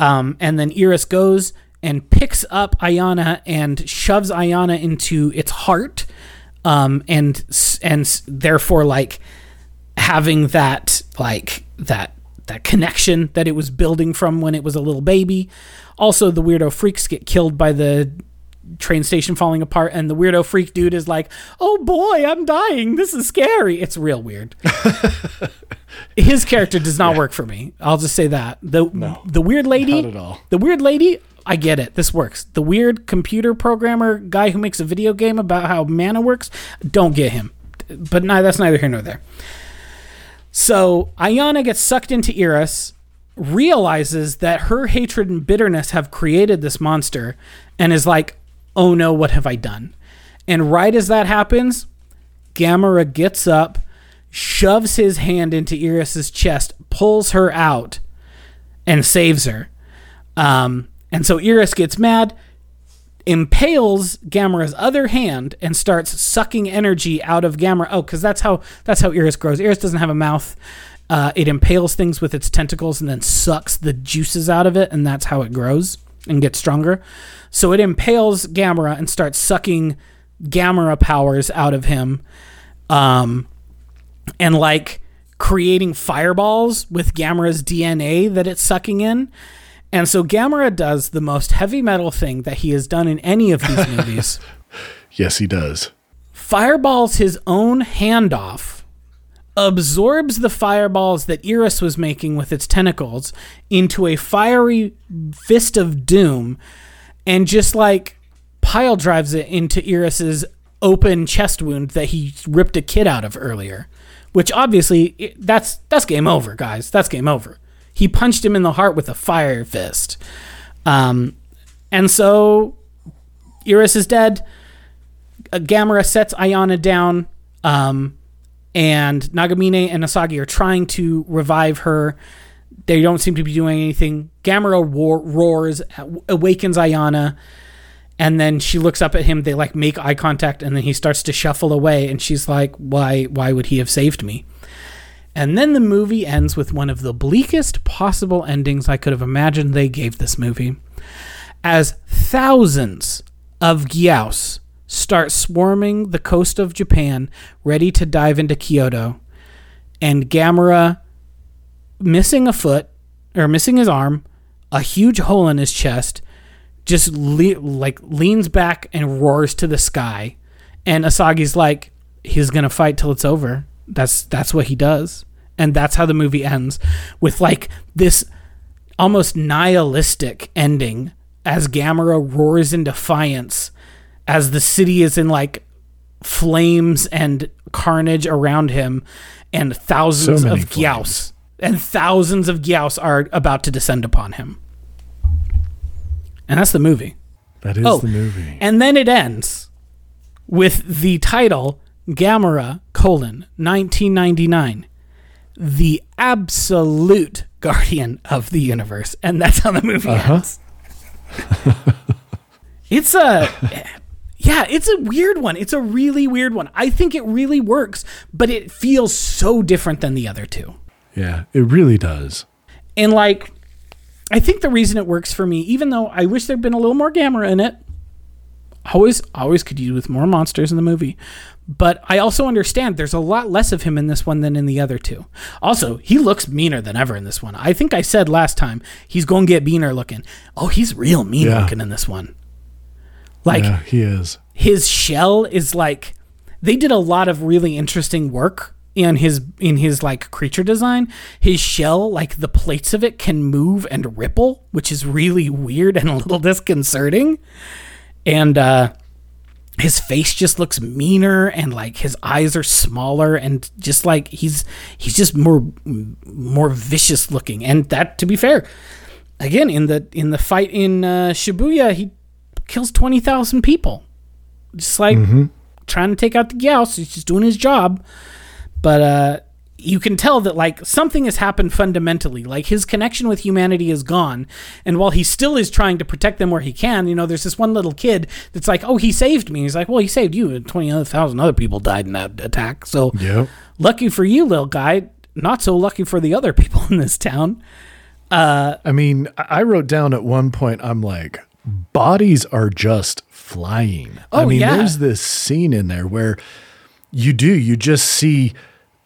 Um, and then Iris goes and picks up Ayana and shoves Ayana into its heart, um, and and therefore like having that like that that connection that it was building from when it was a little baby. Also, the weirdo freaks get killed by the train station falling apart, and the weirdo freak dude is like, "Oh boy, I'm dying. This is scary." It's real weird. His character does not work for me. I'll just say that the the weird lady, Not at all. the weird lady. I get it. This works. The weird computer programmer guy who makes a video game about how mana works. Don't get him. But no, that's neither here nor there. So Ayana gets sucked into Iris, realizes that her hatred and bitterness have created this monster, and is like, oh no, what have I done? And right as that happens, Gamera gets up, shoves his hand into Iris's chest, pulls her out, and saves her. Um, and so Iris gets mad, impales Gamera's other hand and starts sucking energy out of Gamera. Oh, because that's how that's how Iris grows. Iris doesn't have a mouth. Uh, it impales things with its tentacles and then sucks the juices out of it, and that's how it grows and gets stronger. So it impales Gamera and starts sucking Gamera powers out of him, um, and like creating fireballs with Gamera's DNA that it's sucking in. And so Gamera does the most heavy metal thing that he has done in any of these movies. Yes, he does. Fireballs his own hand off, absorbs the fireballs that Iris was making with its tentacles into a fiery fist of doom, and just like pile drives it into Iris's open chest wound that he ripped a kid out of earlier. Which obviously that's that's game over, guys. That's game over. He punched him in the heart with a fire fist. Um, and so Iris is dead. Uh, Gamera sets Ayana down, um, and Nagamine and Asagi are trying to revive her. They don't seem to be doing anything. Gamera war- roars, awakens Ayana, and then she looks up at him. They like make eye contact, and then he starts to shuffle away. And she's like, "Why? Why would he have saved me?" And then the movie ends with one of the bleakest possible endings I could have imagined they gave this movie. As thousands of Gyaos start swarming the coast of Japan, ready to dive into Kyoto, and Gamera, missing a foot, or missing his arm, a huge hole in his chest, just le- like leans back and roars to the sky. And Asagi's like, he's gonna fight till it's over. That's that's what he does, and that's how the movie ends with like this almost nihilistic ending as Gamera roars in defiance as the city is in like flames and carnage around him, and thousands So of Gyaos and thousands of Gyaos are about to descend upon him. And that's the movie. That is Oh, the movie. And then it ends with the title Gamera colon 1999, the absolute guardian of the universe, and that's how the movie Uh-huh. ends. it's a yeah, it's a weird one. It's a really weird one. I think it really works, but it feels so different than the other two. Yeah, it really does. And like, I think the reason it works for me, even though I wish there'd been a little more Gamera in it, always, always could use with more monsters in the movie. But I also understand there's a lot less of him in this one than in the other two. Also, he looks meaner than ever in this one. I think I said last time he's going to get meaner looking. Oh, he's real mean Yeah. looking in this one. Like yeah, he is. his shell is like they did a lot of really interesting work in his in his like creature design his shell like the plates of it can move and ripple which is really weird and a little disconcerting and uh his face just looks meaner and like his eyes are smaller and just like he's he's just more more vicious looking and that to be fair again in the in the fight in uh, Shibuya he kills 20,000 people just like trying to take out the Gyaos. He's just doing his job. But uh, you can tell that like something has happened fundamentally. Like his connection with humanity is gone, and while he still is trying to protect them where he can, you know, there's this one little kid that's like, "Oh, he saved me." He's like, "Well, he saved you, and twenty other thousand other people died in that attack." So Yep. lucky for you, little guy. Not so lucky for the other people in this town. uh, I mean, I wrote down at one point, I'm like, bodies are just flying. oh, I mean, yeah. there's this scene in there where you do, you just see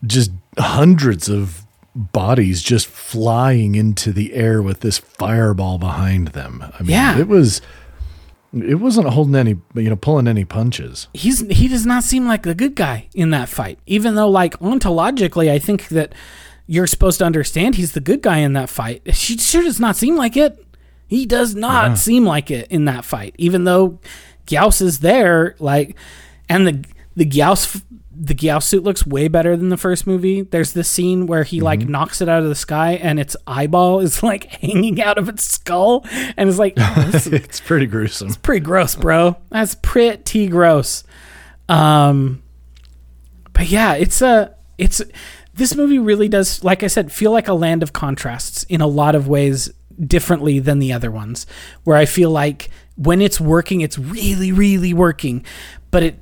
just hundreds of bodies just flying into the air with this fireball behind them. I mean, Yeah. it was, it wasn't holding any, you know, pulling any punches. he's he does not seem like the good guy in that fight. Even though like ontologically, I think that you're supposed to understand he's the good guy in that fight. She sure does not seem like it. He does not seem like it in that fight. Even though Gyaos is there, like, and the the Gyaos the Gyaos suit looks way better than the first movie. There's this scene where he like knocks it out of the sky and its eyeball is like hanging out of its skull and it's like oh, is it's pretty gruesome. It's pretty gross, bro. That's pretty gross. Um, but yeah, it's a it's this movie really does, like I said, feel like a land of contrasts in a lot of ways differently than the other ones. Where I feel like when it's working, it's really, really working, but it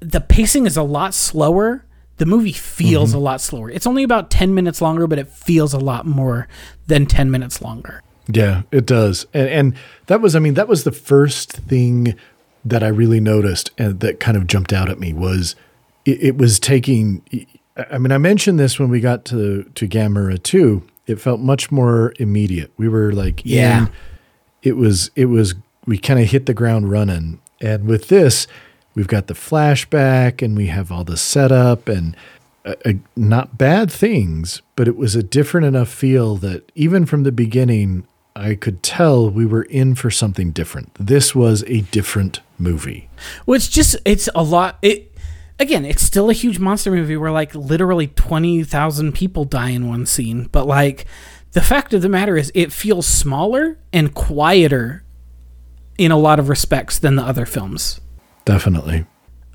the pacing is a lot slower. The movie feels mm-hmm. a lot slower. It's only about ten minutes longer, but it feels a lot more than ten minutes longer. Yeah, it does. And, and that was, I mean, that was the first thing that I really noticed and that kind of jumped out at me was it, it was taking, I mean, I mentioned this when we got to, to Gamera 2. It felt much more immediate. We were like, Yeah. in. It was. It was. We kind of hit the ground running. And with this, we've got the flashback, and we have all the setup, and uh, uh, not bad things, but it was a different enough feel that even from the beginning, I could tell we were in for something different. This was a different movie. Well, it's just it's a lot. It again, it's still a huge monster movie where like literally twenty thousand people die in one scene. But like the fact of the matter is, it feels smaller and quieter in a lot of respects than the other films. Definitely.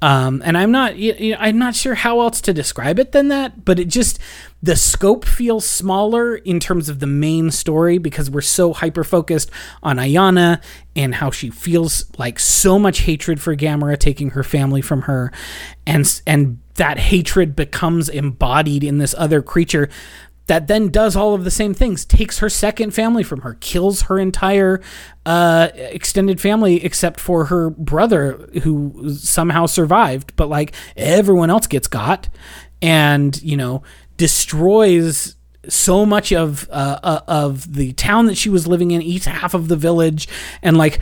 Um, and I'm not, I'm not sure how else to describe it than that. But it just the scope feels smaller in terms of the main story because we're so hyper focused on Ayana and how she feels like so much hatred for Gamera taking her family from her, and and that hatred becomes embodied in this other creature that then does all of the same things takes her second family from her kills her entire uh, extended family except for her brother who somehow survived but like everyone else gets got and you know destroys so much of uh, uh, of the town that she was living in eats half of the village and like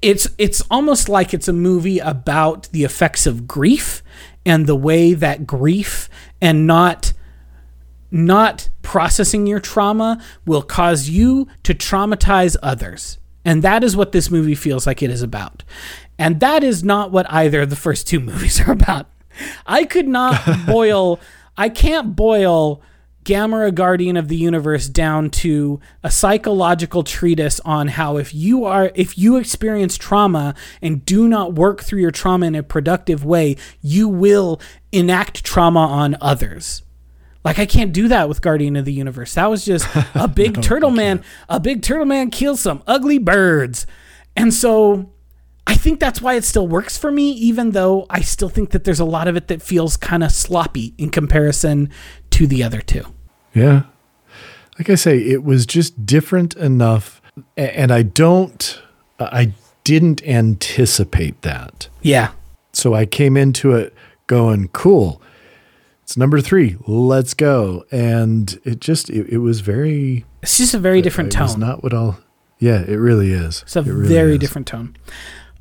it's it's almost like it's a movie about the effects of grief and the way that grief and not not processing your trauma will cause you to traumatize others. And that is what this movie feels like it is about. And that is not what either of the first two movies are about. I could not boil, I can't boil Gamera Guardian of the Universe down to a psychological treatise on how if you are if you experience trauma and do not work through your trauma in a productive way, you will enact trauma on others. Like I can't do that with Guardian of the Universe. That was just a big turtle man. A big turtle man kills some ugly birds. And so I think that's why it still works for me, even though I still think that there's a lot of it that feels kind of sloppy in comparison to the other two. Yeah. Like I say, it was just different enough. And I don't, I didn't anticipate that. Yeah. So I came into it going, cool. It's number three. Let's go. And it just, it, it was very, It's just a very different it was tone. It's not what I'll, yeah, it really is. It's a It really very is. different tone.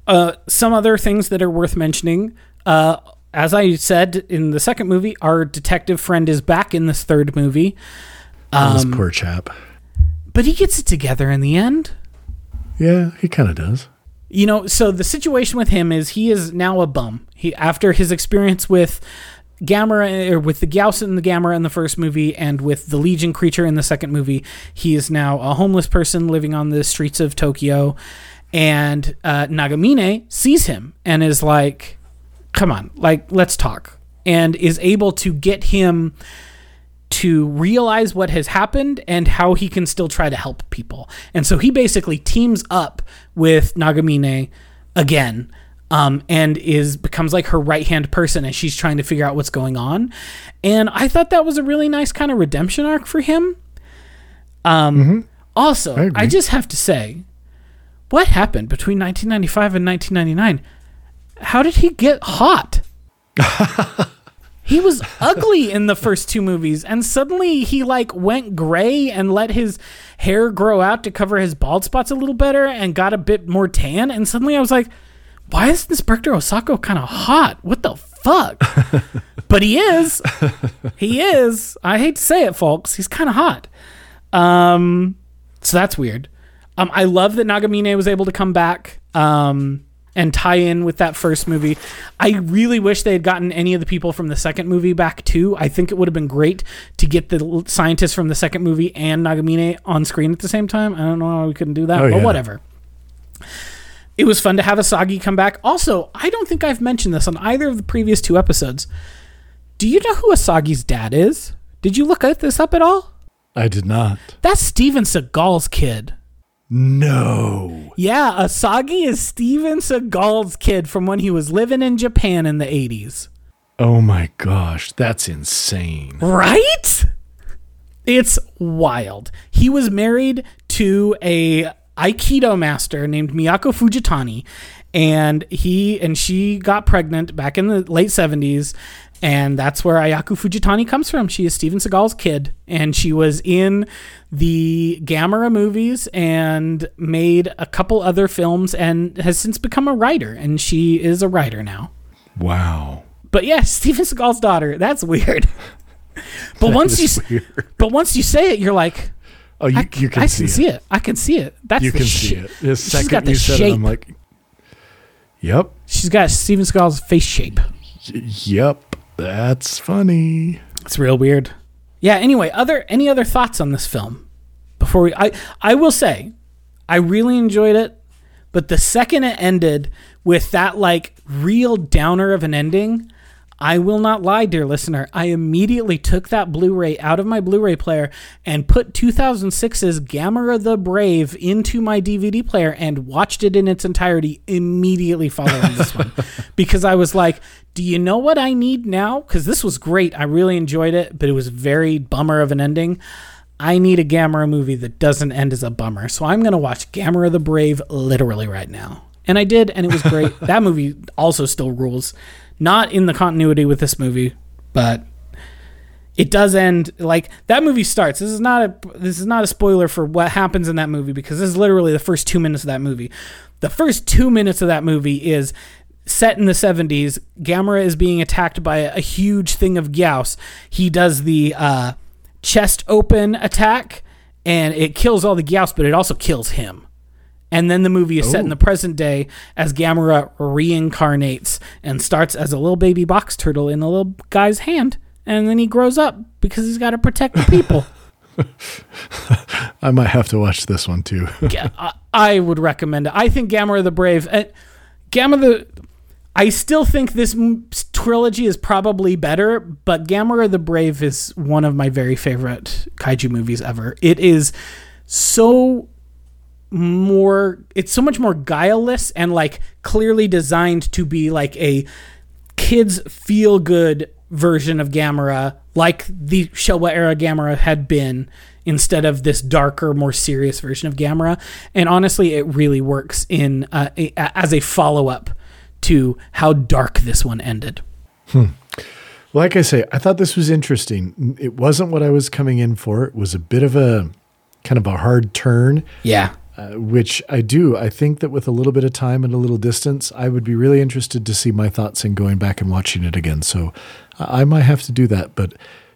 Uh, some other things that are worth mentioning. Uh, as I said in the second movie, our detective friend is back in this third movie, Oh, this um, poor chap. but he gets it together in the end. Yeah, he kind of does. You know, so the situation with him is he is now a bum. He after his experience with Gamera or with the Gyaos and the Gamera in the first movie and with the Legion creature in the second movie, he is now a homeless person living on the streets of Tokyo. And uh, Nagamine sees him and is like, "Come on, like let's talk." And is able to get him to realize what has happened and how he can still try to help people. And so he basically teams up with Nagamine again um, and is becomes like her right hand person as she's trying to figure out what's going on. And I thought that was a really nice kind of redemption arc for him. Um, Also, I. I just have to say, what happened between 1995 and 1999? How did he get hot? He was ugly in the first two movies, and suddenly he like went gray and let his hair grow out to cover his bald spots a little better and got a bit more tan. And suddenly I was like, why is Inspector Osako kind of hot? What the fuck? but he is. He is. I hate to say it, folks. He's kind of hot. Um, so that's weird. Um, I love that Nagamine was able to come back. Um, and tie in with that first movie. I really wish they had gotten any of the people from the second movie back too. I think it would have been great to get the scientists from the second movie and Nagamine on screen at the same time. I don't know how we couldn't do that, Oh, but yeah. whatever. It was fun to have Asagi come back. Also, I don't think I've mentioned this on either of the previous two episodes. Do you know who Asagi's dad is? Did you look at this up at all? I did not. That's Steven Seagal's kid. No. Yeah, Asagi is Steven Seagal's kid from when he was living in Japan in the 80s. Oh my gosh, that's insane. Right? It's wild. He was married to a Aikido master named Miyako Fujitani and he and she got pregnant back in the late 70s And that's where Ayako Fujitani comes from. She is Steven Seagal's kid, and she was in the Gamera movies and made a couple other films and has since become a writer. And she is a writer now. Wow. But yeah, Steven Seagal's daughter. That's weird. But That once you weird. but once you say it, you're like, Oh, you, I, you can I see can it. see it. I can see it. That's You the can sh- see it. The She's second got the you said it, shape. I'm like, yep, She's got Steven Seagal's face shape. yep. That's funny. It's real weird. Yeah. Anyway, other any other thoughts on this film before we? I I will say, I really enjoyed it, but the second it ended with that like real downer of an ending, I will not lie, dear listener. I immediately took that Blu-ray out of my Blu-ray player and put 2006's Gamera the Brave into my DVD player and watched it in its entirety immediately following this one because I was like, "Do you know what I need now?" Because this was great. I really enjoyed it, but it was very bummer of an ending. I need a Gamera movie that doesn't end as a bummer. So I'm going to watch Gamera the Brave literally right now. And I did, and it was great. that movie also still rules. Not in the continuity with this movie, but it does end like that movie starts. This is not a this is not a spoiler for what happens in that movie because this is literally the first 2 minutes of that movie. The first 2 minutes of that movie is set in the 70s. Gamera is being attacked by a, huge thing of Gyaos. He does the uh, chest open attack and it kills all the Gyaos, but it also kills him. And then the movie is set in Oh. the present day as Gamera reincarnates and starts as a little baby box turtle in a little guy's hand. And then he grows up because he's got to protect the people. I might have to watch this one too. Yeah, I, I would recommend it. I think Gamera the Brave. Uh, Gamma the. I still think this m- trilogy is probably better, but Gamera the Brave is one of my very favorite kaiju movies ever. It is so more it's so much more guileless and like clearly designed to be like a kids feel good version of Gamera like the Showa era Gamera had been instead of this darker more serious version of Gamera and honestly it really works in uh, a, as a follow-up to how dark this one ended like I say, I thought this was interesting. It wasn't what I was coming in for. It was a bit of a kind of a hard turn. yeah uh, which I do. I think that with a little bit of time and a little distance, I would be really interested to see my thoughts in going back and watching it again. So I might have to do that. But,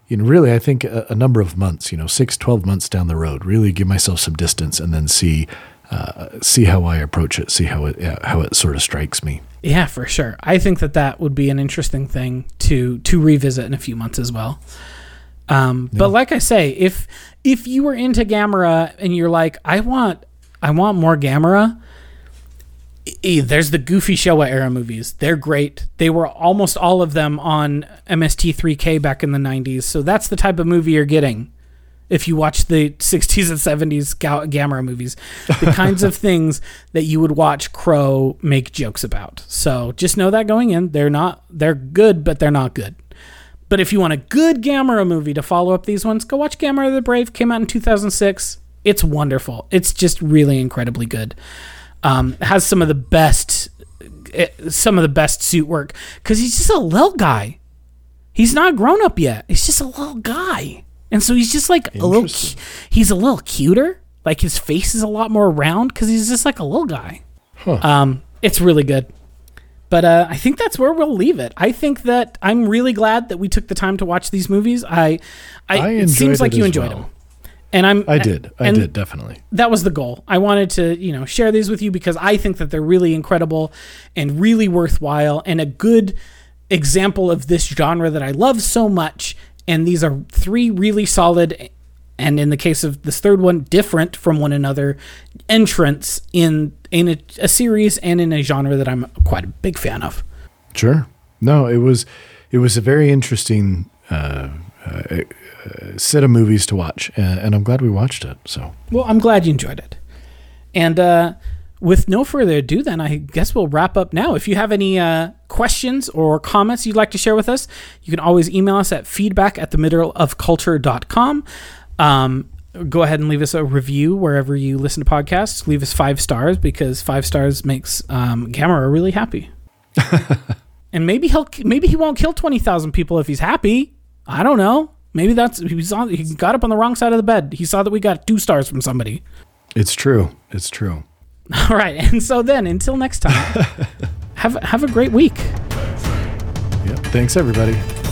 you know, really, I think a, a number of months, you know, six, 12 months down the road, really give myself some distance and then see. Uh, see how I approach it. See how it yeah, how it sort of strikes me. Yeah, for sure. I think that that would be an interesting thing to to revisit in a few months as well. Um, But like I say, if if you were into Gamera and you're like, I want I want more Gamera, e- there's the Goofy Showa era movies. They're great. They were almost all of them on MST3K back in the 90s. So that's the type of movie you're getting if you watch the 60s and 70s Ga- Gamera movies. The kinds of things that you would watch Crow make jokes about. So just know that going in, they're not they're good, but they're not good. But if you want a good Gamera movie to follow up these ones, go watch Gamera the Brave. Came out in 2006. It's wonderful. It's just really incredibly good. Um, has some of the best, eh, some of the best suit work because he's just a little guy. He's not grown up yet. He's just a little guy, and so he's just like a little. He's a little cuter. Like his face is a lot more round because he's just like a little guy. Um, it's really good. But uh, I think that's where we'll leave it. I think that I'm really glad that we took the time to watch these movies. I, I, I it seems like you enjoyed well. them, and I'm. I did. I did definitely. That was the goal. I wanted to, you know, share these with you because I think that they're really incredible and really worthwhile and a good example of this genre that I love so much. And these are three really solid, and in the case of this third one, different from one another entrants in in a, a series and in a genre that I'm quite a big fan of. Sure. No, it was it was a very interesting uh, uh, set of movies to watch, uh, and I'm glad we watched it. So Well, I'm glad you enjoyed it. And uh, with no further ado, then I guess we'll wrap up now. If you have any uh, questions or comments you'd like to share with us, you can always email us at feedback at the middle of culture culture.com. Um, go ahead and leave us a review wherever you listen to podcasts. Leave us five stars because five stars makes um, Gamera really happy. and maybe he'll maybe he won't kill twenty thousand people if he's happy. I don't know. Maybe that's he's on. He got up on the wrong side of the bed. He saw that we got two stars from somebody. It's true. It's true. All right, and so then until next time, have have a great week. Yep. Thanks, everybody.